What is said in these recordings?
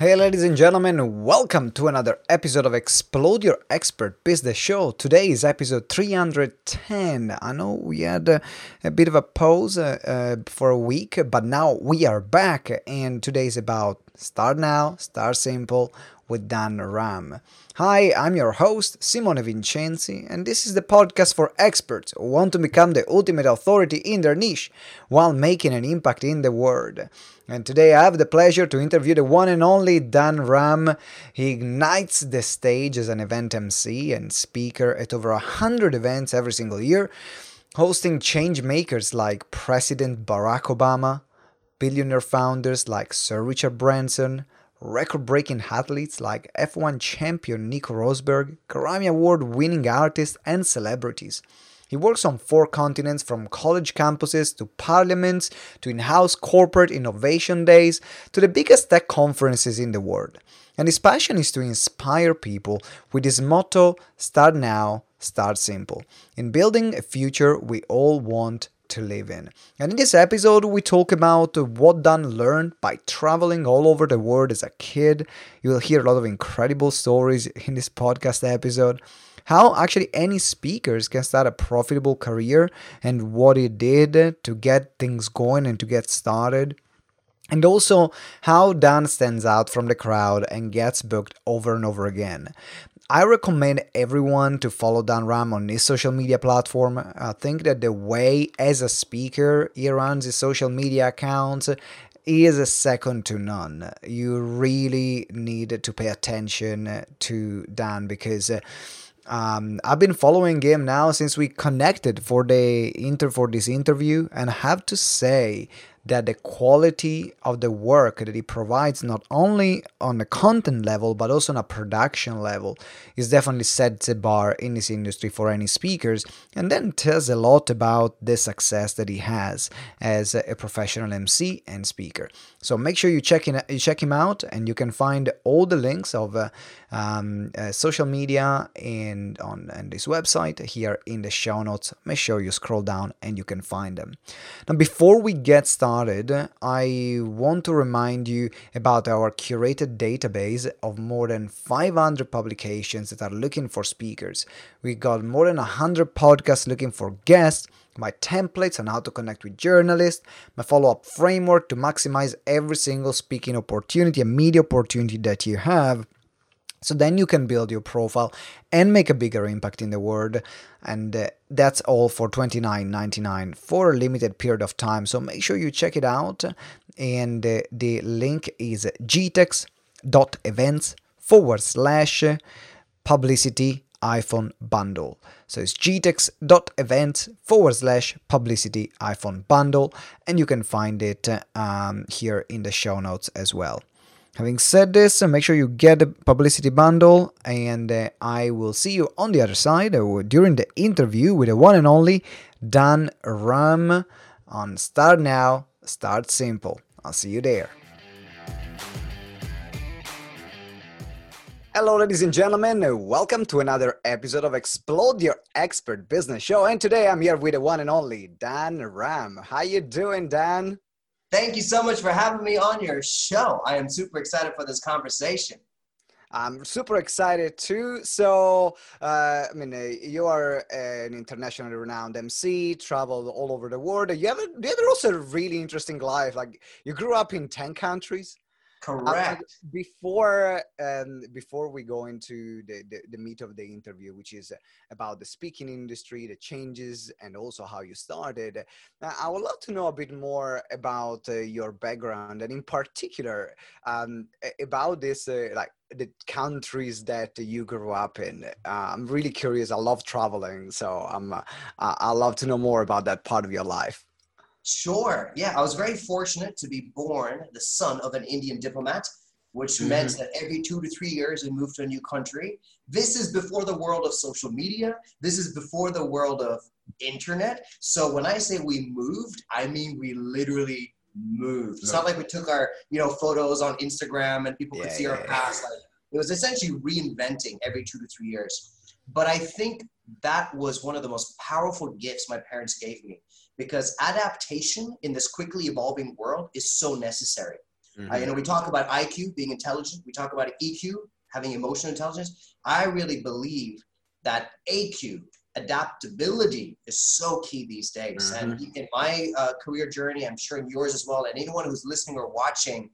Hey, ladies and gentlemen, welcome to another episode of Explode Your Expert Business Show. Today is episode 310. I know we had a, a bit of a pause uh, uh, for a week, but now we are back, and today is about Start Now, Start Simple with Dan Ram. Hi, I'm your host, Simone Vincenzi, and this is the podcast for experts who want to become the ultimate authority in their niche while making an impact in the world. And today I have the pleasure to interview the one and only Dan Ram. He ignites the stage as an event MC and speaker at over 100 events every single year, hosting change makers like President Barack Obama, billionaire founders like Sir Richard Branson, record breaking athletes like F1 champion Nico Rosberg, Grammy Award winning artists, and celebrities. He works on four continents from college campuses to parliaments to in house corporate innovation days to the biggest tech conferences in the world. And his passion is to inspire people with his motto Start Now, Start Simple, in building a future we all want to live in. And in this episode, we talk about what Dan learned by traveling all over the world as a kid. You will hear a lot of incredible stories in this podcast episode how actually any speakers can start a profitable career and what he did to get things going and to get started. And also how Dan stands out from the crowd and gets booked over and over again. I recommend everyone to follow Dan Ram on his social media platform. I think that the way as a speaker he runs his social media accounts is a second to none. You really need to pay attention to Dan because uh, um, I've been following him now since we connected for the inter for this interview, and I have to say that the quality of the work that he provides, not only on the content level but also on a production level, is definitely sets a bar in this industry for any speakers, and then tells a lot about the success that he has as a professional MC and speaker. So make sure you check in, you check him out, and you can find all the links of uh, um, uh, social media and on and this website here in the show notes. Make sure you scroll down and you can find them. Now, before we get started I want to remind you about our curated database of more than 500 publications that are looking for speakers. We got more than 100 podcasts looking for guests, my templates on how to connect with journalists, my follow up framework to maximize every single speaking opportunity and media opportunity that you have so then you can build your profile and make a bigger impact in the world. And uh, that's all for $29.99 for a limited period of time. So make sure you check it out. And uh, the link is gtex.events forward slash publicity hyphen bundle. So it's gtex.events forward slash publicity iPhone bundle. And you can find it um, here in the show notes as well. Having said this, make sure you get the publicity bundle, and uh, I will see you on the other side uh, during the interview with the one and only Dan Ram on Start Now, Start Simple. I'll see you there. Hello, ladies and gentlemen. Welcome to another episode of Explode Your Expert Business Show. And today I'm here with the one and only Dan Ram. How you doing, Dan? Thank you so much for having me on your show. I am super excited for this conversation. I'm super excited too. So, uh, I mean, uh, you are an internationally renowned MC, traveled all over the world. You have, a, you have also a really interesting life. Like, you grew up in 10 countries. Correct. Uh, before um, before we go into the, the, the meat of the interview, which is about the speaking industry, the changes, and also how you started, uh, I would love to know a bit more about uh, your background, and in particular um, about this, uh, like the countries that you grew up in. Uh, I'm really curious. I love traveling, so I'm uh, I love to know more about that part of your life. Sure. Yeah, I was very fortunate to be born the son of an Indian diplomat, which mm-hmm. meant that every two to three years we moved to a new country. This is before the world of social media. This is before the world of internet. So when I say we moved, I mean we literally moved. It's not like we took our, you know, photos on Instagram and people yeah, could see yeah, our past. Like it was essentially reinventing every two to three years. But I think that was one of the most powerful gifts my parents gave me because adaptation in this quickly evolving world is so necessary. Mm-hmm. Uh, you know, we talk about IQ being intelligent. We talk about EQ having emotional intelligence. I really believe that AQ adaptability is so key these days. Mm-hmm. And in my uh, career journey, I'm sure in yours as well, and anyone who's listening or watching,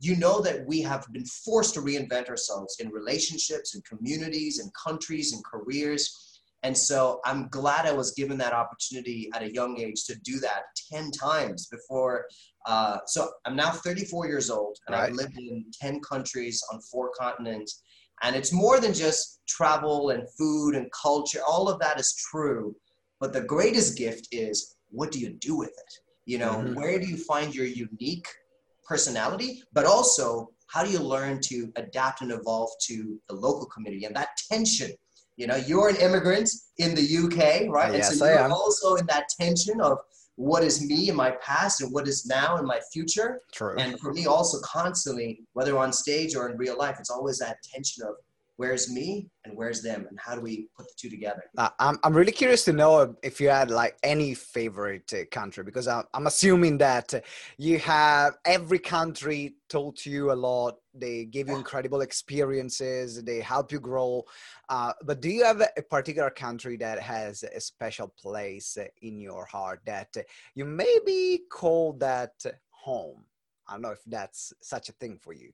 you know that we have been forced to reinvent ourselves in relationships, and communities, and countries, and careers. And so I'm glad I was given that opportunity at a young age to do that 10 times before. Uh, so I'm now 34 years old and right. I've lived in 10 countries on four continents. And it's more than just travel and food and culture. All of that is true. But the greatest gift is what do you do with it? You know, mm-hmm. where do you find your unique personality? But also, how do you learn to adapt and evolve to the local community and that tension? You know, you're an immigrant in the UK, right? Yes, and so you're also in that tension of what is me in my past and what is now in my future. True. And for me, also constantly, whether on stage or in real life, it's always that tension of where's me and where's them and how do we put the two together uh, I'm, I'm really curious to know if you had like any favorite uh, country because I'm, I'm assuming that you have every country told to you a lot they give you incredible experiences they help you grow uh, but do you have a particular country that has a special place in your heart that you maybe call that home? I don't know if that's such a thing for you.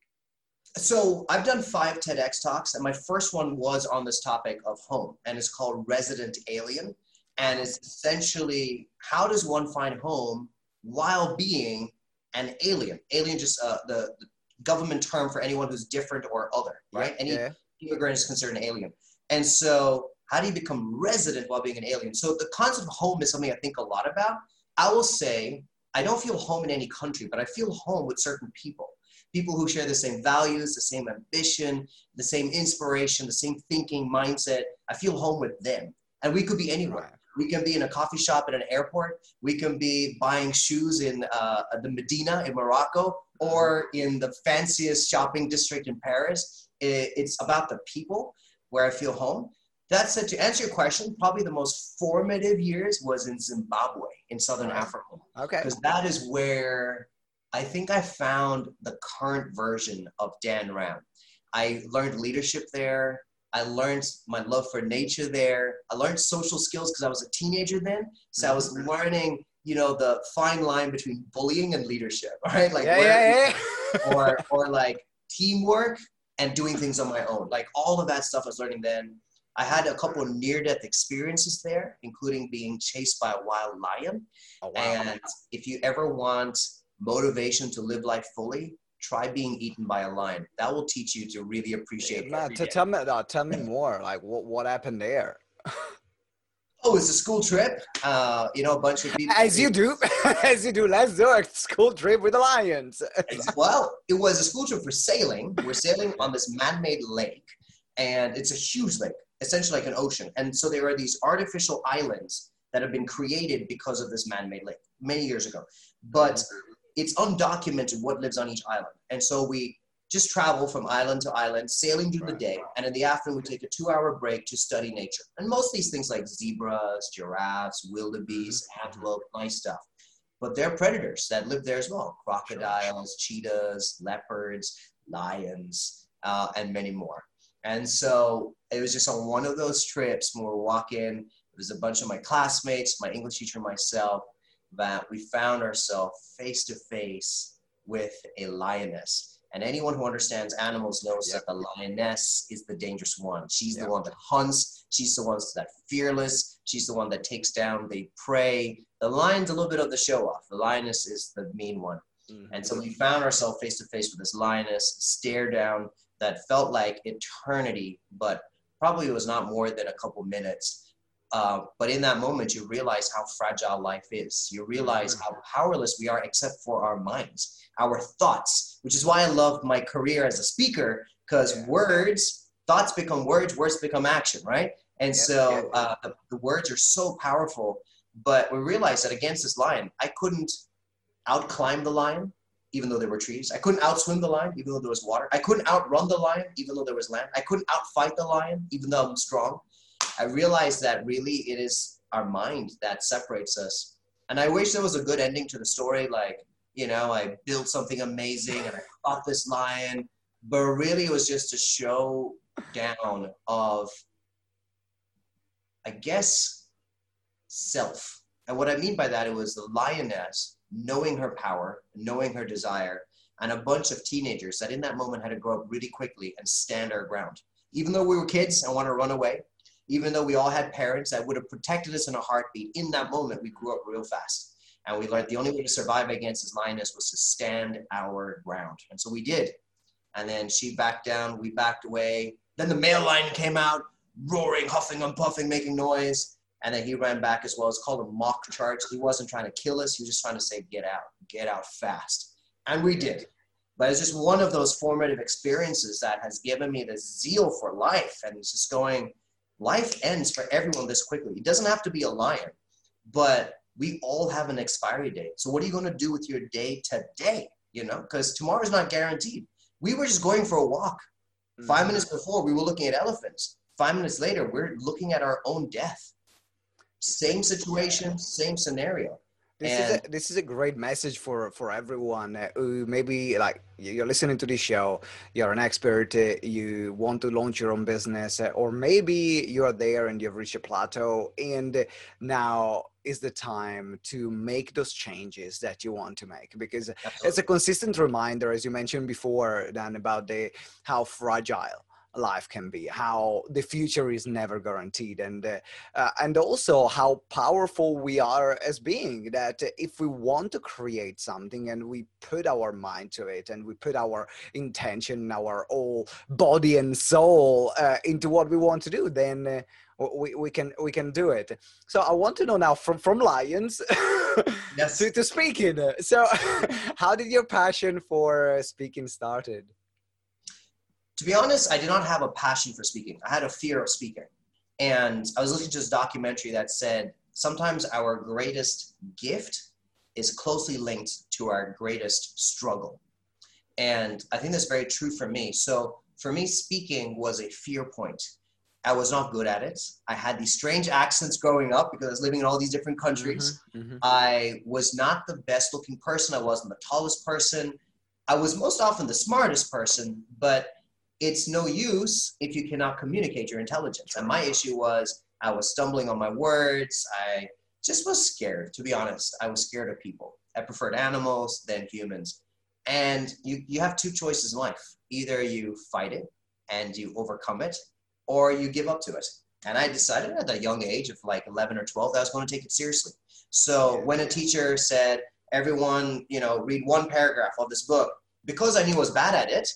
So I've done five TEDx talks, and my first one was on this topic of home, and it's called Resident Alien, and it's essentially how does one find home while being an alien? Alien, just uh, the, the, government term for anyone who's different or other, right? Any yeah. immigrant is considered an alien, and so how do you become resident while being an alien? So the concept of home is something I think a lot about. I will say I don't feel home in any country, but I feel home with certain people people who share the same values, the same ambition, the same inspiration, the same thinking mindset. I feel home with them. And we could be anywhere. Right. We can be in a coffee shop at an airport. We can be buying shoes in uh, the Medina in Morocco or in the fanciest shopping district in Paris. It's about the people where I feel home. That said, to answer your question, probably the most formative years was in Zimbabwe, in Southern Africa. Okay. Because that is where I think I found the current version of Dan Ram. I learned leadership there. I learned my love for nature there. I learned social skills because I was a teenager then. So I was mm-hmm. learning, you know, the fine line between bullying and leadership, right? Like, yeah, yeah, yeah. or, or like teamwork and doing things on my own. Like all of that stuff I was learning then. I had a couple of near death experiences there, including being chased by a wild lion. Oh, wow. And if you ever want motivation to live life fully, try being eaten by a lion. That will teach you to really appreciate. Yeah, to tell me, uh, tell me more. Like what what happened there? oh, it's a school trip. Uh, you know, a bunch of people. As you do, as you do. Let's do a school trip with the lions. well, it was a school trip for sailing. We're sailing on this man-made lake, and it's a huge lake, essentially like an ocean. And so there are these artificial islands that have been created because of this man-made lake many years ago. But it's undocumented what lives on each island. And so we just travel from island to island, sailing through right. the day, and in the afternoon we take a two-hour break to study nature. And most of these things like zebras, giraffes, wildebeest, mm-hmm. antelope, nice stuff. But there are predators that live there as well: crocodiles, cheetahs, leopards, lions, uh, and many more. And so it was just on one of those trips when we are walking. It was a bunch of my classmates, my English teacher, myself, that we found ourselves face to face with a lioness. And anyone who understands animals knows yep. that the lioness is the dangerous one. She's yep. the one that hunts. She's the one that's fearless. She's the one that takes down the prey. The lion's a little bit of the show off. The lioness is the mean one. Mm-hmm. And so we found ourselves face to face with this lioness, stare down that felt like eternity, but probably was not more than a couple minutes. Uh, but in that moment, you realize how fragile life is. You realize how powerless we are except for our minds, our thoughts, which is why I love my career as a speaker, because yeah. words, thoughts become words, words become action, right? And yeah, so yeah, uh, the, the words are so powerful. But we realized that against this lion, I couldn't outclimb the lion, even though there were trees. I couldn't outswim the lion, even though there was water. I couldn't outrun the lion, even though there was land. I couldn't outfight the lion, even though I'm strong. I realized that really it is our mind that separates us. And I wish there was a good ending to the story. Like you know, I built something amazing and I caught this lion. But really, it was just a show down of, I guess, self. And what I mean by that, it was the lioness knowing her power, knowing her desire, and a bunch of teenagers that in that moment had to grow up really quickly and stand our ground. Even though we were kids and want to run away, even though we all had parents that would have protected us in a heartbeat, in that moment we grew up real fast. And we learned the only way to survive against this lioness was to stand our ground. And so we did. And then she backed down, we backed away. Then the male lion came out, roaring, huffing and puffing, making noise. And then he ran back as well. It's called a mock charge. He wasn't trying to kill us, he was just trying to say, get out, get out fast. And we did. But it's just one of those formative experiences that has given me the zeal for life. And it's just going, life ends for everyone this quickly. It doesn't have to be a lion, but we all have an expiry date. So what are you going to do with your day today? You know, because tomorrow is not guaranteed. We were just going for a walk. Mm-hmm. Five minutes before, we were looking at elephants. Five minutes later, we're looking at our own death. Same situation, same scenario. This and, is a, this is a great message for for everyone uh, who maybe like you're listening to this show. You're an expert. Uh, you want to launch your own business, uh, or maybe you're there and you've reached a plateau, and now is the time to make those changes that you want to make because Absolutely. it's a consistent reminder as you mentioned before dan about the how fragile life can be how the future is never guaranteed and uh, uh, and also how powerful we are as being that if we want to create something and we put our mind to it and we put our intention our whole body and soul uh, into what we want to do then uh, we, we can we can do it so i want to know now from from lions yes. to, to speaking so how did your passion for speaking started to be honest, I did not have a passion for speaking. I had a fear of speaking. And I was listening to this documentary that said sometimes our greatest gift is closely linked to our greatest struggle. And I think that's very true for me. So for me, speaking was a fear point. I was not good at it. I had these strange accents growing up because I was living in all these different countries. Mm-hmm, mm-hmm. I was not the best looking person. I wasn't the tallest person. I was most often the smartest person, but it's no use if you cannot communicate your intelligence. And my issue was I was stumbling on my words. I just was scared, to be honest. I was scared of people. I preferred animals than humans. And you, you have two choices in life either you fight it and you overcome it, or you give up to it. And I decided at a young age of like 11 or 12 that I was going to take it seriously. So when a teacher said, everyone, you know, read one paragraph of this book, because I knew I was bad at it,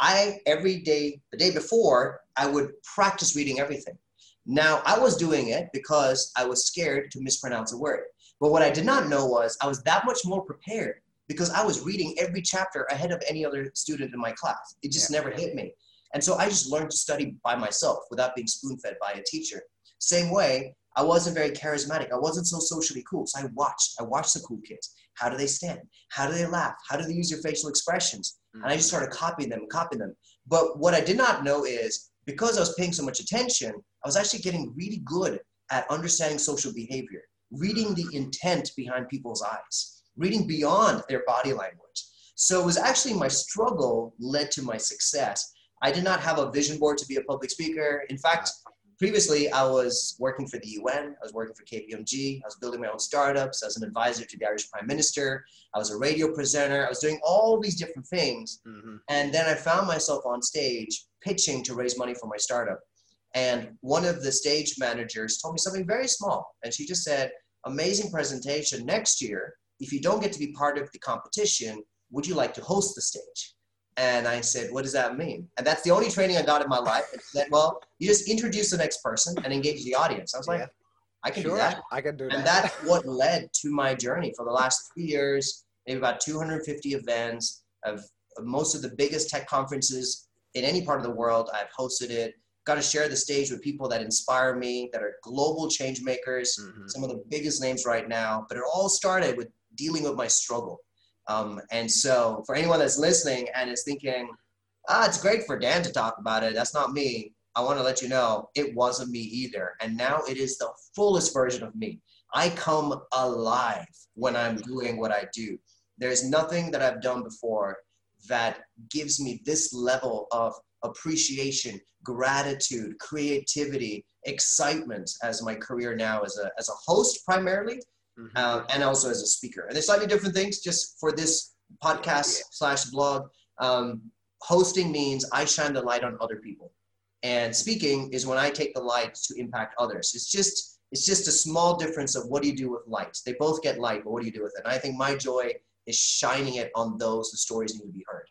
I every day, the day before, I would practice reading everything. Now I was doing it because I was scared to mispronounce a word. But what I did not know was I was that much more prepared because I was reading every chapter ahead of any other student in my class. It just yeah. never hit me. And so I just learned to study by myself without being spoon fed by a teacher. Same way, I wasn't very charismatic. I wasn't so socially cool. So I watched. I watched the cool kids. How do they stand? How do they laugh? How do they use their facial expressions? Mm. And I just started copying them, and copying them. But what I did not know is because I was paying so much attention, I was actually getting really good at understanding social behavior, reading the intent behind people's eyes, reading beyond their body language. So it was actually my struggle led to my success. I did not have a vision board to be a public speaker. In fact, previously I was working for the UN, I was working for KPMG, I was building my own startups, I was an advisor to the Irish Prime Minister, I was a radio presenter, I was doing all these different things. Mm-hmm. And then I found myself on stage pitching to raise money for my startup. And one of the stage managers told me something very small. And she just said, Amazing presentation. Next year, if you don't get to be part of the competition, would you like to host the stage? And I said, what does that mean? And that's the only training I got in my life. That well, you just introduce the next person and engage the audience. I was like, yeah. I can sure, do that. I can do that. And that's what led to my journey for the last three years, maybe about 250 events of, of most of the biggest tech conferences in any part of the world. I've hosted it. Got to share the stage with people that inspire me, that are global change makers, mm-hmm. some of the biggest names right now. But it all started with dealing with my struggle um, and so for anyone that's listening and is thinking, ah, it's great for Dan to talk about it. That's not me. I want to let you know it wasn't me either. And now it is the fullest version of me. I come alive when I'm doing what I do. There's nothing that I've done before that gives me this level of appreciation, gratitude, creativity, excitement as my career now as a, as a host primarily, mm-hmm. uh, and also as a speaker. And they're slightly different things just for this podcast yeah. slash blog. Um, hosting means I shine the light on other people. And speaking is when I take the light to impact others. It's just it's just a small difference of what do you do with light. They both get light, but what do you do with it? And I think my joy is shining it on those the stories need to be heard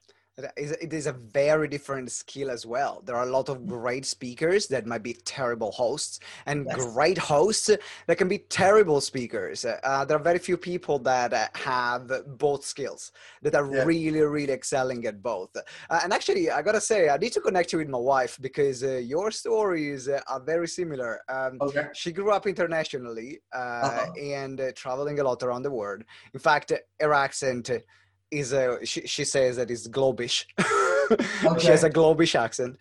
it is a very different skill as well. There are a lot of great speakers that might be terrible hosts, and yes. great hosts that can be terrible speakers. Uh, there are very few people that uh, have both skills that are yeah. really, really excelling at both. Uh, and actually, I gotta say, I need to connect you with my wife because uh, your stories uh, are very similar. Um, okay. She grew up internationally uh, uh-huh. and traveling a lot around the world. In fact, her accent is a she, she says that it's globish okay. she has a globish accent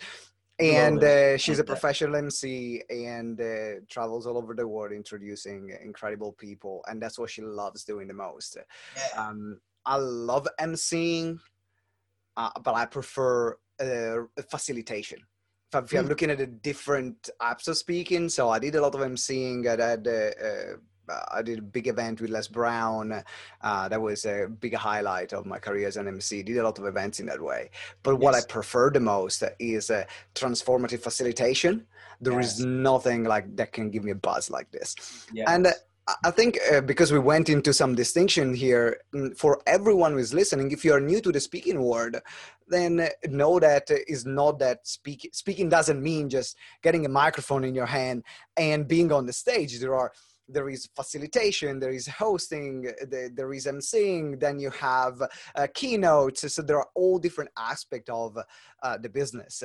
and uh, she's a professional MC and uh, travels all over the world introducing incredible people, and that's what she loves doing the most. Yeah. Um, I love MCing, uh, but I prefer uh, facilitation. If I'm, hmm. looking at the different apps of speaking, so I did a lot of MCing. I had uh, uh, I did a big event with Les Brown. Uh, that was a big highlight of my career as an MC. Did a lot of events in that way. But yes. what I prefer the most is uh, transformative facilitation. There yes. is nothing like that can give me a buzz like this. Yes. And uh, I think uh, because we went into some distinction here mm, for everyone who is listening, if you are new to the speaking world, then know that is not that speak, speaking doesn't mean just getting a microphone in your hand and being on the stage. There are there is facilitation, there is hosting, there, there is emceeing, then you have uh, keynotes. So there are all different aspects of uh, the business.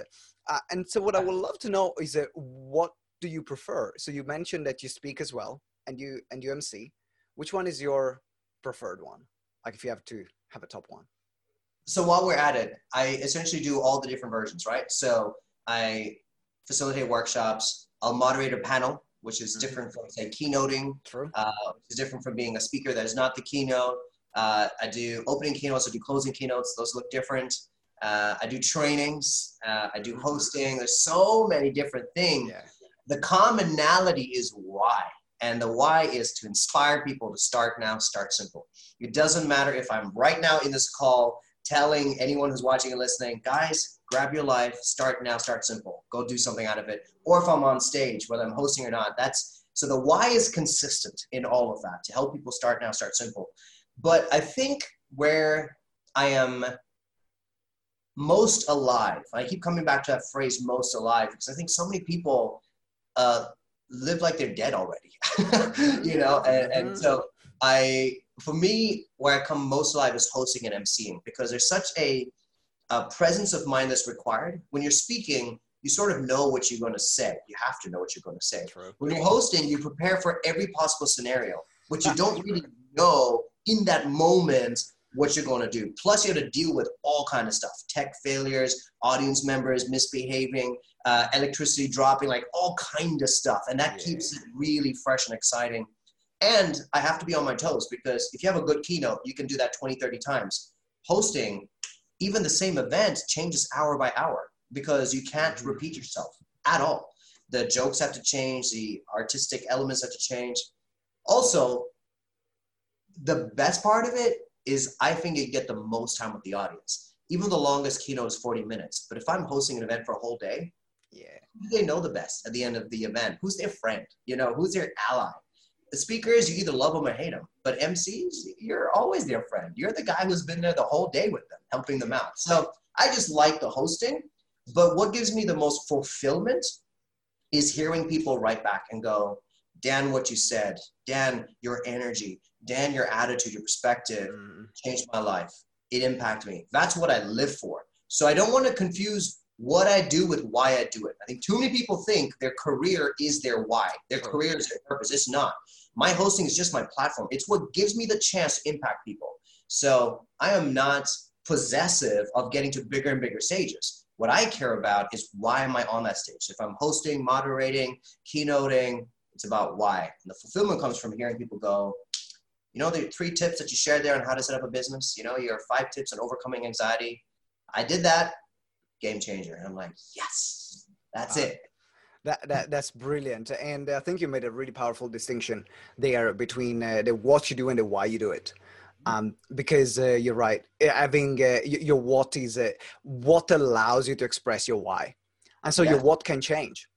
Uh, and so what I would love to know is uh, what do you prefer? So you mentioned that you speak as well and you and you MC. Which one is your preferred one? Like if you have to have a top one. So while we're at it, I essentially do all the different versions, right? So I facilitate workshops. I'll moderate a panel which is mm-hmm. different from say keynoting. True. Uh, which is different from being a speaker that is not the keynote. Uh, I do opening keynotes. I do closing keynotes. Those look different. Uh, I do trainings. Uh, I do mm-hmm. hosting. There's so many different things. Yeah. The commonality is why. And the why is to inspire people to start now, start simple. It doesn't matter if I'm right now in this call telling anyone who's watching and listening, guys, grab your life, start now, start simple, go do something out of it. Or if I'm on stage, whether I'm hosting or not, that's so the why is consistent in all of that to help people start now, start simple. But I think where I am most alive, I keep coming back to that phrase most alive because I think so many people uh, live like they're dead already, you know, and, and so I for me, where I come most alive is hosting and emceeing because there's such a, a presence of mind that's required. When you're speaking, you sort of know what you're going to say. You have to know what you're going to say. True. When you're hosting, you prepare for every possible scenario, but you don't really know in that moment what you're going to do. Plus, you have to deal with all kind of stuff: tech failures, audience members misbehaving, uh, electricity dropping, like all kind of stuff, and that yeah. keeps it really fresh and exciting. And I have to be on my toes because if you have a good keynote, you can do that 20, 30 times. Hosting, even the same event changes hour by hour because you can't mm-hmm. repeat yourself at all. The jokes have to change, the artistic elements have to change. Also, the best part of it is I think you get the most time with the audience. Even the longest keynote is 40 minutes. But if I'm hosting an event for a whole day, yeah, who do they know the best at the end of the event? Who's their friend? You know, who's their ally? The speakers, you either love them or hate them. But MCs, you're always their friend. You're the guy who's been there the whole day with them, helping them out. So I just like the hosting. But what gives me the most fulfillment is hearing people write back and go, Dan, what you said, Dan, your energy, Dan, your attitude, your perspective mm. changed my life. It impacted me. That's what I live for. So I don't want to confuse what I do with why I do it. I think too many people think their career is their why, their career is their purpose. It's not. My hosting is just my platform. It's what gives me the chance to impact people. So I am not possessive of getting to bigger and bigger stages. What I care about is why am I on that stage? If I'm hosting, moderating, keynoting, it's about why. And the fulfillment comes from hearing people go, you know, the three tips that you shared there on how to set up a business, you know, your five tips on overcoming anxiety. I did that, game changer. And I'm like, yes, that's it. That, that that's brilliant, and I think you made a really powerful distinction there between uh, the what you do and the why you do it. Um, because uh, you're right, having uh, your what is uh, what allows you to express your why, and so yeah. your what can change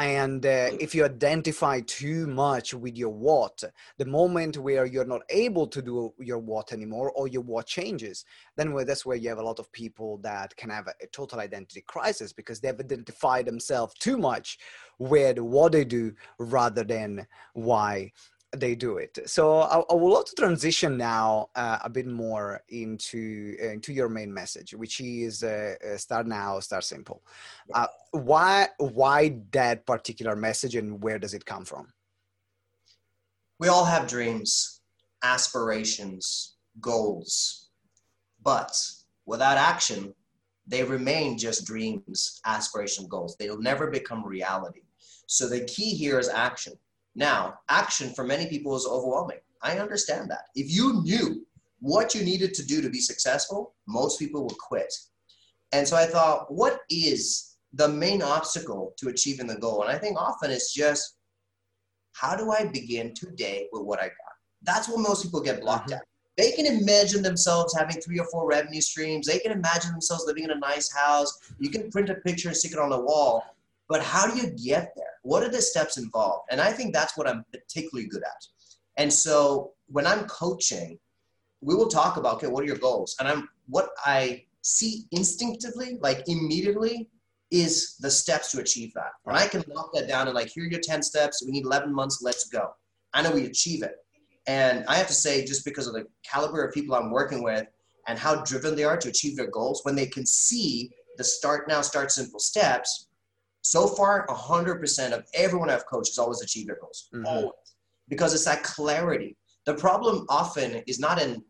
and uh, if you identify too much with your what the moment where you're not able to do your what anymore or your what changes then that's where you have a lot of people that can have a, a total identity crisis because they've identified themselves too much with what they do rather than why they do it. So I, I would love to transition now uh, a bit more into uh, into your main message, which is uh, uh start now, start simple. Uh, why why that particular message, and where does it come from? We all have dreams, aspirations, goals, but without action, they remain just dreams, aspiration, goals. They'll never become reality. So the key here is action now, action for many people is overwhelming. I understand that. If you knew what you needed to do to be successful, most people would quit. And so I thought, what is the main obstacle to achieving the goal? And I think often it's just, how do I begin today with what I got? That's what most people get blocked mm-hmm. at. They can imagine themselves having three or four revenue streams. They can imagine themselves living in a nice house. You can print a picture and stick it on the wall. But how do you get there? What are the steps involved? And I think that's what I'm particularly good at. And so when I'm coaching, we will talk about okay, what are your goals? And I'm what I see instinctively, like immediately, is the steps to achieve that. And I can knock that down and like, here are your 10 steps. We need 11 months. Let's go. I know we achieve it. And I have to say, just because of the caliber of people I'm working with and how driven they are to achieve their goals, when they can see the start now, start simple steps, so far, 100% of everyone I've coached has always achieved their goals. Mm-hmm. Always. Because it's that clarity. The problem often is not in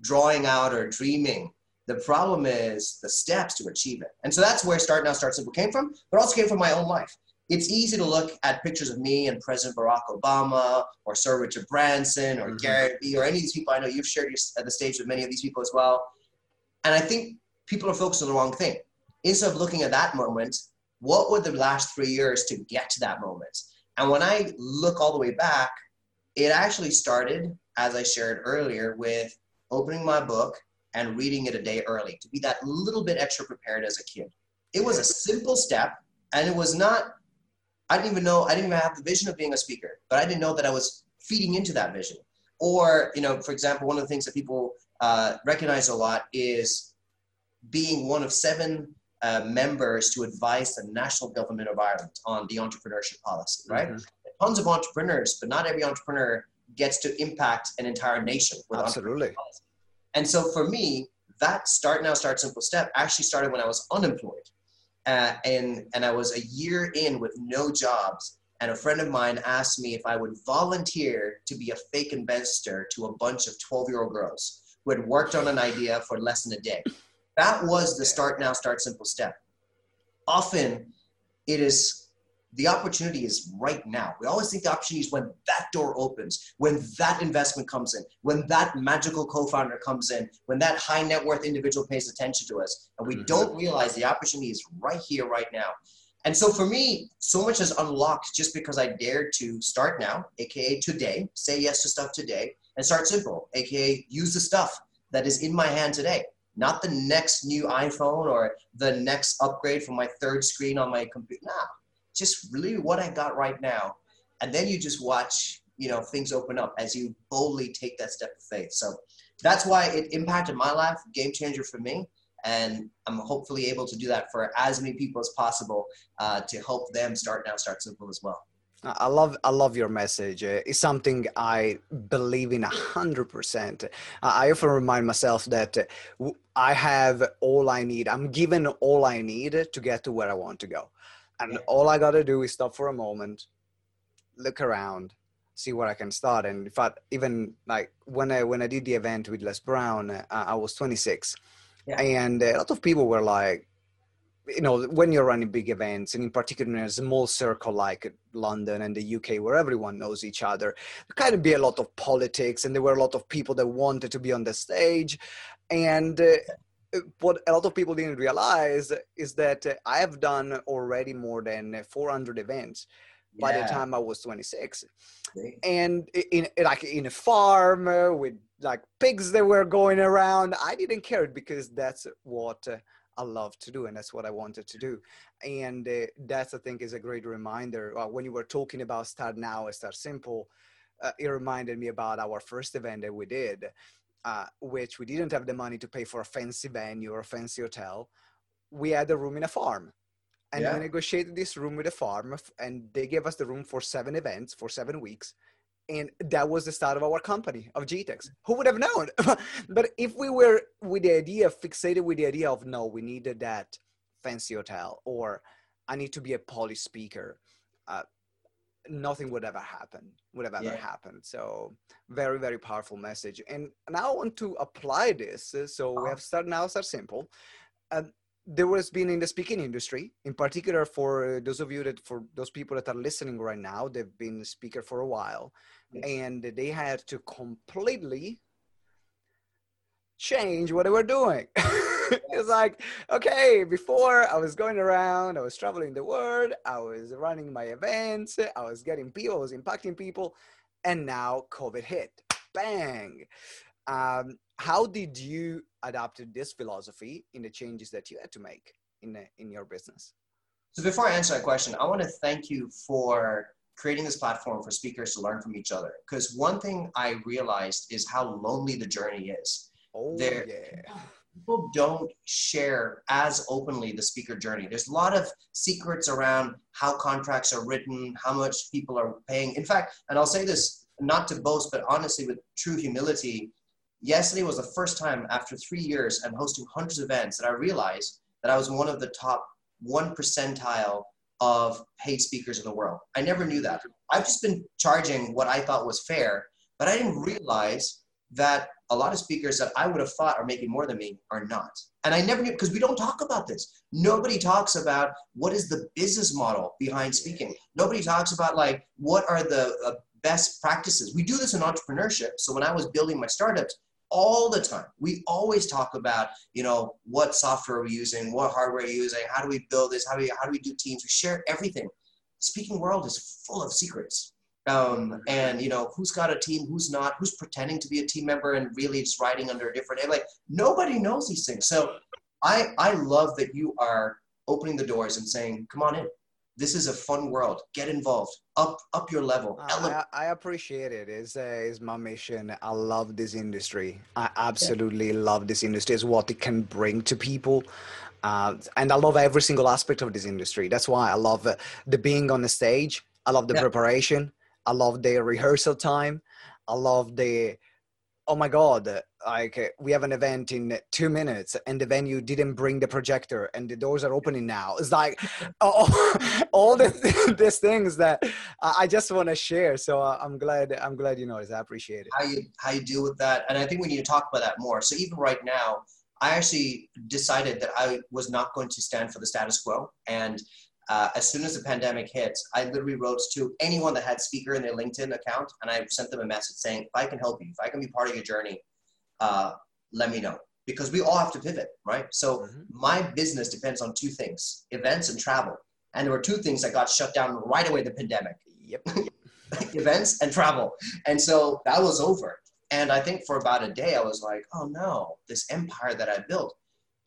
drawing out or dreaming. The problem is the steps to achieve it. And so that's where Start Now, Start Simple came from, but also came from my own life. It's easy to look at pictures of me and President Barack Obama or Sir Richard Branson or mm-hmm. Gary Vee or any of these people. I know you've shared at the stage with many of these people as well. And I think people are focused on the wrong thing. Instead of looking at that moment what were the last three years to get to that moment? And when I look all the way back, it actually started, as I shared earlier, with opening my book and reading it a day early to be that little bit extra prepared as a kid. It was a simple step, and it was not, I didn't even know, I didn't even have the vision of being a speaker, but I didn't know that I was feeding into that vision. Or, you know, for example, one of the things that people uh, recognize a lot is being one of seven uh, members to advise the national government of Ireland on the entrepreneurship policy, right? Mm-hmm. Tons of entrepreneurs, but not every entrepreneur gets to impact an entire nation with Absolutely. And so for me, that start now, start simple step actually started when I was unemployed. Uh, and, and I was a year in with no jobs. And a friend of mine asked me if I would volunteer to be a fake investor to a bunch of 12 year old girls who had worked on an idea for less than a day. That was the start now, start simple step. Often it is the opportunity is right now. We always think the opportunity is when that door opens, when that investment comes in, when that magical co-founder comes in, when that high net worth individual pays attention to us. And we mm-hmm. don't realize the opportunity is right here, right now. And so for me, so much has unlocked just because I dared to start now, aka today, say yes to stuff today, and start simple, aka use the stuff that is in my hand today not the next new iPhone or the next upgrade for my third screen on my computer. Nah, just really what I got right now. And then you just watch, you know, things open up as you boldly take that step of faith. So that's why it impacted my life, game changer for me. And I'm hopefully able to do that for as many people as possible uh, to help them start now, start simple as well. I love I love your message. Uh, it's something I believe in a hundred percent. I often remind myself that I have all I need. I'm given all I need to get to where I want to go, and all I gotta do is stop for a moment, look around, see where I can start. And in fact, even like when I when I did the event with Les Brown, uh, I was 26, yeah. and a lot of people were like, you know when you're running big events and in particular in a small circle like london and the uk where everyone knows each other there kind of be a lot of politics and there were a lot of people that wanted to be on the stage. And uh, what a lot of people didn't realize is that uh, i have done already more than 400 events by the time i was 26 and in like in a farm uh, with like pigs that were going around i didn't care because that's what uh, I love to do, and that's what I wanted to do. And uh, that's I think is a great reminder. Uh, when you were talking about start now and start simple, uh, it reminded me about our first event that we did, uh, which we didn't have the money to pay for a fancy venue or a fancy hotel. We had a room in a farm. And yeah. we negotiated this room with a farm, and they gave us the room for seven events for seven weeks and that was the start of our company of GTEx. Who would have known? but if we were with the idea, fixated with the idea of no, we needed that fancy hotel, or I need to be a poly speaker, uh, nothing would ever happen. Would have ever yeah. happened. So very very powerful message. And now I want to apply this. So we have started now. Start simple. Um, there was been in the speaking industry in particular for those of you that for those people that are listening right now they've been a speaker for a while yes. and they had to completely change what they were doing. It's like okay before i was going around i was traveling the world i was running my events i was getting people i was impacting people and now covid hit. Bang! Um, how did you adapt this philosophy in the changes that you had to make in, the, in your business? So before I answer that question, I want to thank you for creating this platform for speakers to learn from each other. Because one thing I realized is how lonely the journey is. Oh, there, yeah. People don't share as openly the speaker journey. There's a lot of secrets around how contracts are written, how much people are paying. In fact, and I'll say this not to boast, but honestly, with true humility, yesterday was the first time after three years and hosting hundreds of events that I realized that I was one of the top one percentile of paid speakers in the world. I never knew that. I've just been charging what I thought was fair, but I didn't realize that a lot of speakers that I would have thought are making more than me are not. And I never knew because we don't talk about this. Nobody talks about what is the business model behind speaking. Nobody talks about like what are the uh, best practices. We do this in entrepreneurship. So when I was building my startups, all the time. We always talk about, you know, what software are we using, what hardware are we using, how do we build this, how do we, how do we do teams? We share everything. Speaking world is full of secrets. Um, and you know who's got a team, who's not, who's pretending to be a team member and really just writing under a different. Like nobody knows these things. So I I love that you are opening the doors and saying, "Come on in this is a fun world. Get involved. Up up your level. Uh, I, I, appreciate it. It's, uh, it's my mission. I love this industry. I absolutely yeah. love this industry. It's what it can bring to people. Uh, and i love every single aspect of this industry. That's why i love uh, the being on the stage. I love the yeah. preparation. I love the rehearsal time. I love the oh my god like we have an event in two minutes and the venue didn't bring the projector and the doors are opening now. It's like oh, all the, these things that i just want to share. So uh, i'm glad i'm glad you noticed. I appreciate it. How you how you deal with that. And i think we need to talk about that more. So even right now i actually decided that i was not going to stand for the status quo. And uh, as soon as the pandemic hit, I literally wrote to anyone that had speaker in their LinkedIn account, and I sent them a message saying, "If I can help you, if I can be part of your journey, uh, let me know." Because we all have to pivot, right? So mm-hmm. my business depends on two things: events and travel. And there were two things that got shut down right away. The pandemic. Yep. events and travel, and so that was over. And I think for about a day, I was like, "Oh no, this empire that I built."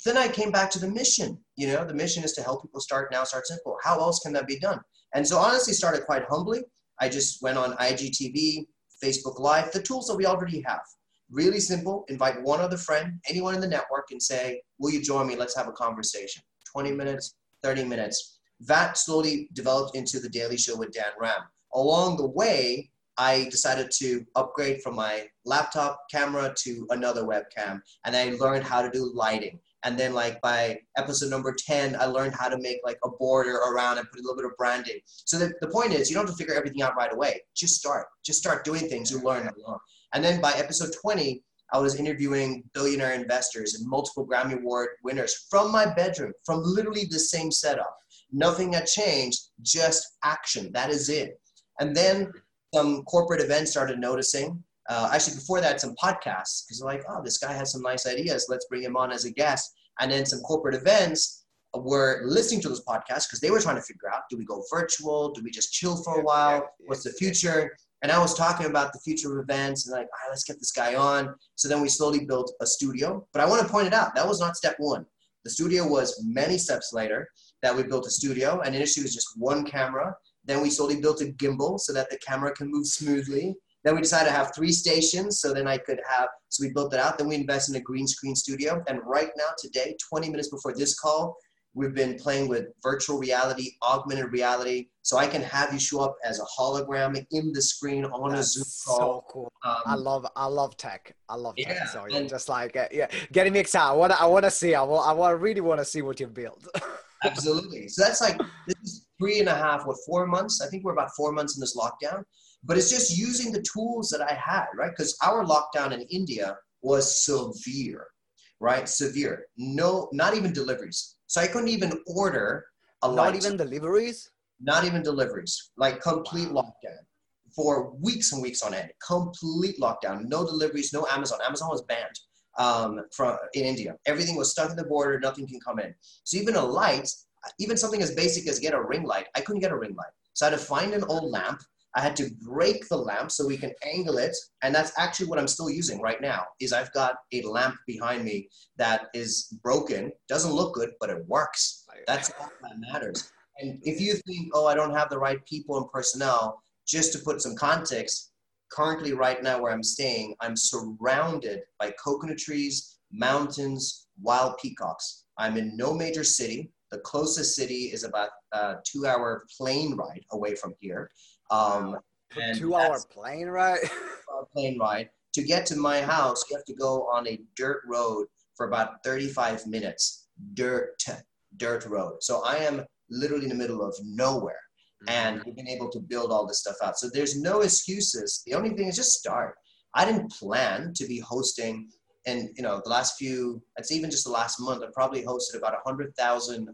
Then I came back to the mission. You know, the mission is to help people start now, start simple. How else can that be done? And so honestly started quite humbly. I just went on IGTV, Facebook Live, the tools that we already have. Really simple. Invite one other friend, anyone in the network, and say, Will you join me? Let's have a conversation. 20 minutes, 30 minutes. That slowly developed into the Daily Show with Dan Ram. Along the way, I decided to upgrade from my laptop camera to another webcam, and I learned how to do lighting and then like by episode number 10 i learned how to make like a border around and put a little bit of branding so the, the point is you don't have to figure everything out right away just start just start doing things you learn and then by episode 20 I was interviewing billionaire investors and multiple Grammy Award winners from my bedroom, from literally the same setup. Nothing had changed, just action. That is it. And then some corporate events started noticing. Uh, actually, before that, some podcasts because like, oh, this guy has some nice ideas. Let's bring him on as a guest. And then some corporate events were listening to those podcasts because they were trying to figure out: do we go virtual? Do we just chill for a while? What's the future? And I was talking about the future of events and like, all right, let's get this guy on. So then we slowly built a studio. But I want to point it out that was not step one. The studio was many steps later that we built a studio. And initially it was just one camera. Then we slowly built a gimbal so that the camera can move smoothly. Then we decided to have three stations so then I could have, so we built that out. Then we invested in a green screen studio. And right now, today, 20 minutes before this call, We've been playing with virtual reality, augmented reality, so I can have you show up as a hologram in the screen on That's a Zoom call. So cool. Um, I love, I love tech. I love tech. Yeah, So and- just like, uh, yeah, getting me excited. I want to, I want to see. I want, I want, really want to see what you build. Absolutely. So that's like this is three and a half, what four months? I think we're about four months in this lockdown. But it's just using the tools that I had, right? Because our lockdown in India was severe, right? Severe. No, not even deliveries. So I couldn't even order a Not light. even deliveries. not even deliveries, like complete Wow. lockdown for weeks and weeks on end. Complete lockdown, no deliveries, no Amazon. Amazon was banned um, from in India. Everything was stuck in the border. Nothing can come in. So even a light, even something as basic as get a ring light, I couldn't get a ring light. So I had to find an old lamp. I had to break the lamp so we can angle it, and that's actually what I'm still using right now. Is I've got a lamp behind me that is broken, doesn't look good, but it works. That's all that matters. And if you think, oh, I don't have the right people and personnel, just to put some context, currently, right now, where I'm staying, I'm surrounded by coconut trees, mountains, wild peacocks. I'm in no major city. The closest city is about a two hour plane ride away from here. Um, two hour plane ride. uh, plane ride. To get to my house, you have to go on a dirt road for about 35 minutes. Dirt, dirt road. So I am literally in the middle of nowhere. And we've been able to build all this stuff out. So there's no excuses. The only thing is just start. I didn't plan to be hosting, and you know, the last few, it's even just the last month, I probably hosted about 100,000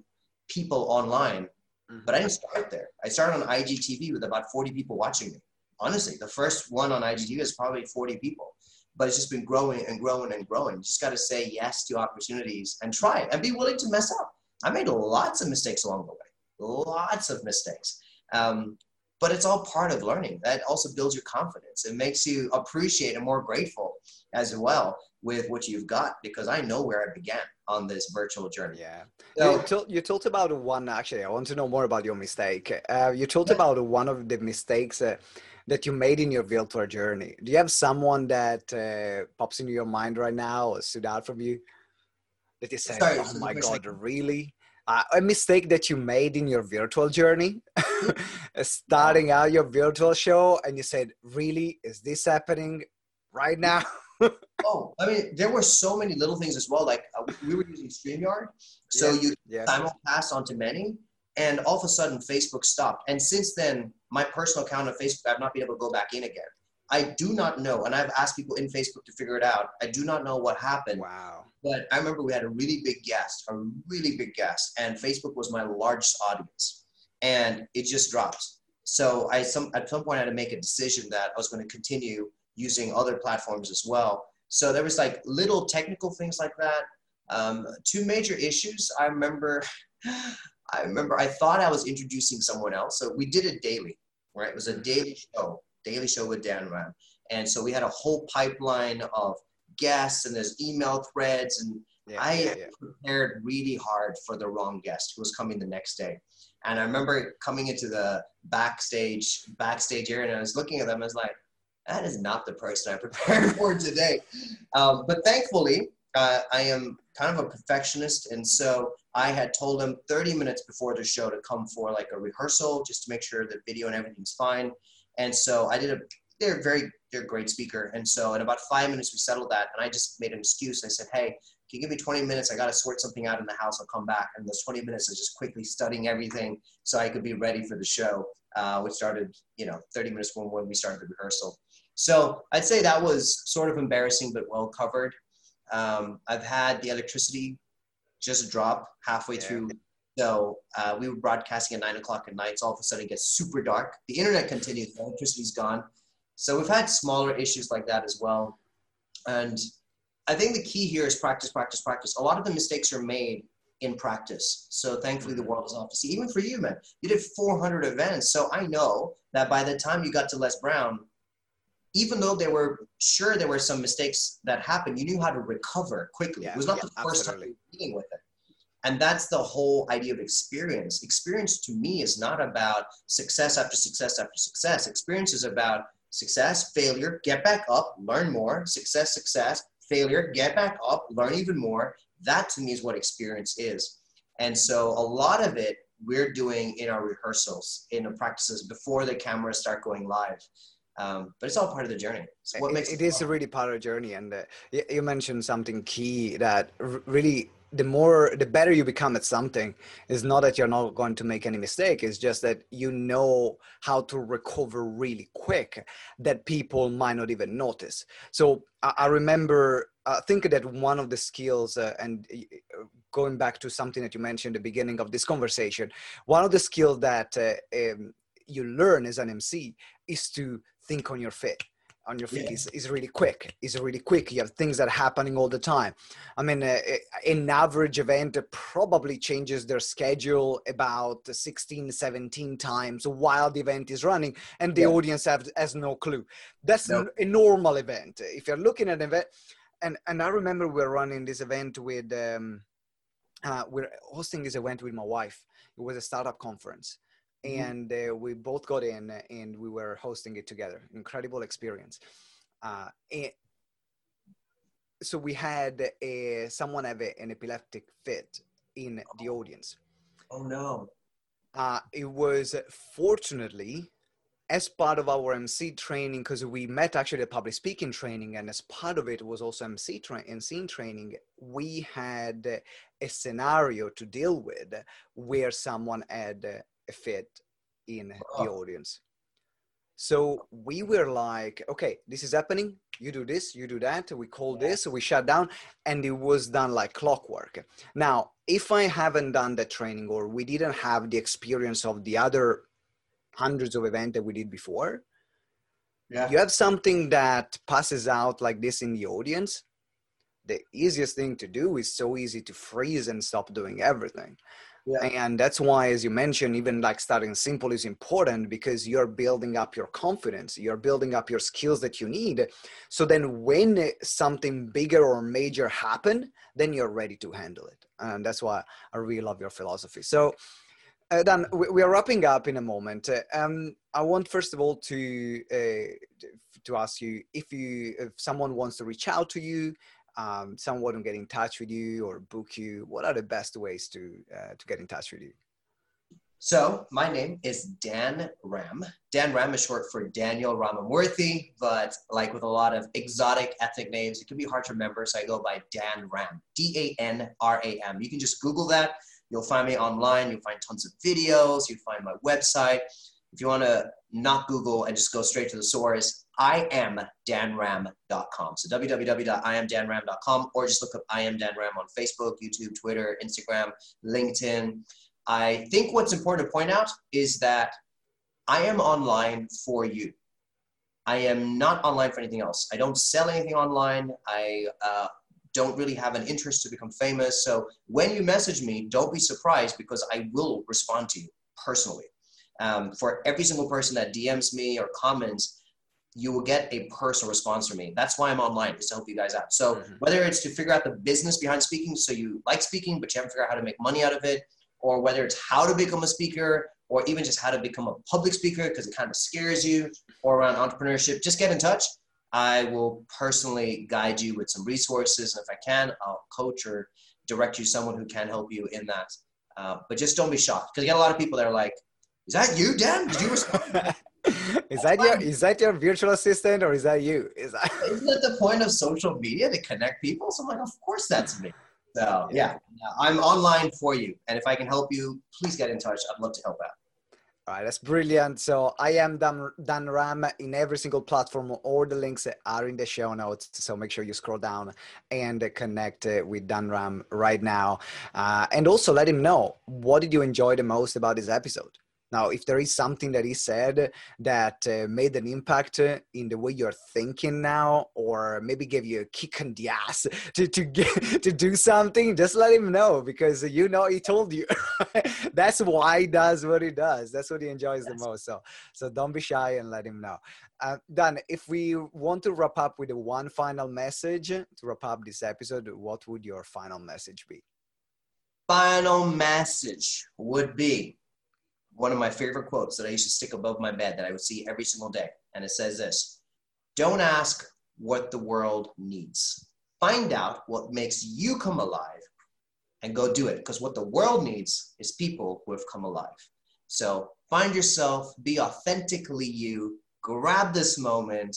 people online Mhm. but I didn't start there. I started on IGTV with about 40 people watching me. Honestly, the first one on IGTV is probably 40 people, but it's just been growing and growing and growing. You just got to say yes to opportunities and try it and be willing to mess up. I made lots of mistakes along the way, lots of mistakes. Um, but it's all part of learning. That also builds your confidence. It makes you appreciate and more grateful as well with what you've got because I know where I began on this virtual journey. Yeah. So- you, told, you talked about one, actually, I want to know more about your mistake. Uh, you talked Yeah. about one of the mistakes uh, that you made in your virtual journey. Do you have someone that uh, pops into your mind right now or stood out from you? That you say, Sorry, oh my God, really? Uh, a mistake that you made in your virtual journey, starting out your virtual show, and you said, really, is this happening right now? Oh, I mean, there were so many little things as well. Like uh, we were using StreamYard, so Yeah. you yeah. simulcast onto many, and all of a sudden Facebook stopped. And since then, my personal account on Facebook, I've not been able to go back in again. I do not know, and I've asked people in Facebook to figure it out. I do not know what happened, Wow. but I remember we had a really big guest, a really big guest, and Facebook was my largest audience, and it just dropped. So I some at some point I had to make a decision that I was going to continue using other platforms as well. So there was like little technical things like that. Um, two major issues. I remember, I remember I thought I was introducing someone else. So we did it daily, right? It was a daily show, daily show with Dan Ram. And so we had a whole pipeline of guests and there's email threads and Yeah, I yeah, yeah. prepared really hard for the wrong guest who was coming the next day. And I remember coming into the backstage backstage area and I was looking at them. I was like, that is not the person I prepared for today. Um, but thankfully, uh, I am kind of a perfectionist, and so I had told them 30 minutes before the show to come for like a rehearsal just to make sure the video and everything's fine. And so I did a. They're very, they're a great speaker, and so in about five minutes we settled that, and I just made an excuse. I said, "Hey, can you give me 20 minutes? I got to sort something out in the house. I'll come back." And those 20 minutes is just quickly studying everything so I could be ready for the show, uh, which started, you know, 30 minutes when, when we started the rehearsal. So I'd say that was sort of embarrassing, but well covered. Um, I've had the electricity just drop halfway yeah. through. So uh, we were broadcasting at nine o'clock at night. So all of a sudden it gets super dark. The internet continues. The electricity's gone. So we've had smaller issues like that as well. And I think the key here is practice, practice, practice. A lot of the mistakes are made in practice. So thankfully, the world is off to see. Even for you, man, you did 400 events. So I know that by the time you got to Les Brown, even though there were sure there were some mistakes that happened, you knew how to recover quickly. Yeah, it was not yeah, the first absolutely. time you were dealing with it. And that's the whole idea of experience. Experience to me is not about success after success after success. Experience is about success, failure, get back up, learn more, success, success, failure, get back up, learn even more. That to me is what experience is. And so a lot of it we're doing in our rehearsals, in the practices before the cameras start going live. Um, but it's all part of the journey. So what makes it, it is really part of the journey. And uh, you mentioned something key that really the more the better you become at something is not that you're not going to make any mistake. It's just that you know how to recover really quick that people might not even notice. So i, I remember i think that one of the skills uh, and uh, going back to something that you mentioned at the beginning of this conversation one of the skills that uh, um, you learn as an mc is to think on your feet on your feet yeah. is, is really quick is really quick you have things that are happening all the time i mean uh, an average event probably changes their schedule about 16 17 times while the event is running and the yeah. audience have, has no clue that's a normal event if you're looking at an event and and i remember we we're running this event with um uh, we're hosting this event with my wife it was a startup conference. And uh, we both got in and we were hosting it together. Incredible experience. Uh, so we had a, someone have a, an epileptic fit in the audience. Oh no. Uh, it was fortunately as part of our MC training, because we met actually a public speaking training, and as part of it was also MC tra- MC training, we had a scenario to deal with where someone had fit in the ah. audience. So we were like, okay, this is happening. You do this, you do that. We call yeah. this, we shut down, and it was done like clockwork. Now, if I haven't done the training or we didn't have the experience of the other hundreds of events that we did before, yeah. you have something that passes out like this in the audience. The easiest thing to do is so easy to freeze and stop doing everything. Yeah. And that's why, as you mentioned, even like starting simple is important because you're building up your confidence, you're building up your skills that you need. So then, when something bigger or major happen, then you're ready to handle it. And that's why I really love your philosophy. So, uh, Dan, we are wrapping up in a moment. Um, I want first of all to uh, to ask you if you if someone wants to reach out to you, um, someone get in touch with you or book you, what are the best ways to uh, to get in touch with you? So my name is Dan Ram. Dan Ram is short for Daniel Ramamurthy, but like with a lot of exotic ethnic names, it can be hard to remember. So I go by Dan Ram, D-A-N-R-A-M. You can just Google that. You'll find me online. You'll find tons of videos. You'll find my website. If you want to not Google and just go straight to the source, iamdanram.com. So www.iamdanram.com or just look up I am Dan Ram on Facebook, YouTube, Twitter, Instagram, LinkedIn. I think what's important to point out is that I am online for you. I am not online for anything else. I don't sell anything online. I uh, don't really have an interest to become famous. So when you message me, don't be surprised because I will respond to you personally. Um, for every single person that DMs me or comments, you will get a personal response from me. That's why I'm online, is to help you guys out. So mm-hmm. whether it's to figure out the business behind speaking, so you like speaking, but you haven't figured out how to make money out of it, or whether it's how to become a speaker, or even just how to become a public speaker because it kind of scares you, or around entrepreneurship, just get in touch. I will personally guide you with some resources. And if I can, I'll coach or direct you someone who can help you in that. Uh, but just don't be shocked because you get a lot of people that are like, is that you, Dan? Did you respond? is that your is that your virtual assistant or is that you? Is that isn't it the point of social media to connect people? So I'm like, of course that's me. So yeah, I'm online for you, and if I can help you, please get in touch. I'd love to help out. All right, that's brilliant. So I am Dan, Dan Ram in every single platform. All the links are in the show notes. So make sure you scroll down and connect uh, with Dan Ram right now. Uh, and also let him know what did you enjoy the most about this episode. Now, if there is something that he said that uh, made an impact in the way you're thinking now, or maybe gave you a kick in the ass to to get to do something, just let him know because you know he told you. That's why he does what he does. That's what he enjoys the most. So, so don't be shy and let him know. Uh, Dan, if we want to wrap up with one final message to wrap up this episode, what would your final message be? Final message would be one of my favorite quotes that I used to stick above my bed that I would see every single day. And it says this Don't ask what the world needs. Find out what makes you come alive and go do it. Because what the world needs is people who have come alive. So find yourself, be authentically you, grab this moment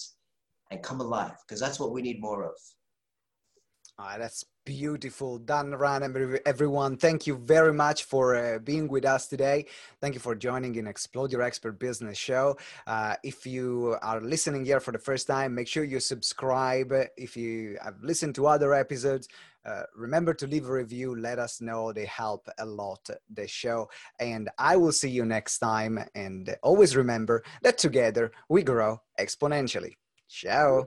and come alive because that's what we need more of. Ah, that's beautiful. Dan Ram, everyone, thank you very much for uh, being with us today. Thank you for joining in Explode Your Expert Business Show. Uh, if you are listening here for the first time, make sure you subscribe. If you have listened to other episodes, uh, remember to leave a review. Let us know. They help a lot, the show. And I will see you next time. And always remember that together we grow exponentially. Ciao.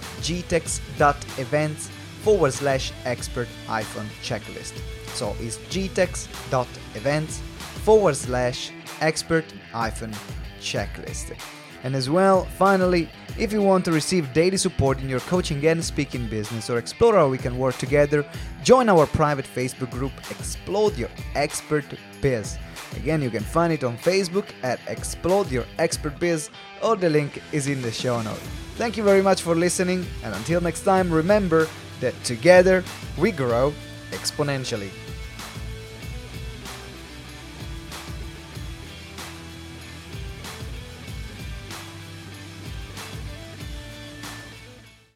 gtex.events forward slash expert hyphen checklist. So it's gtex.events forward slash expert hyphen checklist. And as well, finally, if you want to receive daily support in your coaching and speaking business or explore how we can work together, join our private Facebook group Explode Your Expert Biz. Again, you can find it on Facebook at Explode Your Expert Biz, or the link is in the show notes. Thank you very much for listening, and until next time, remember that together we grow exponentially.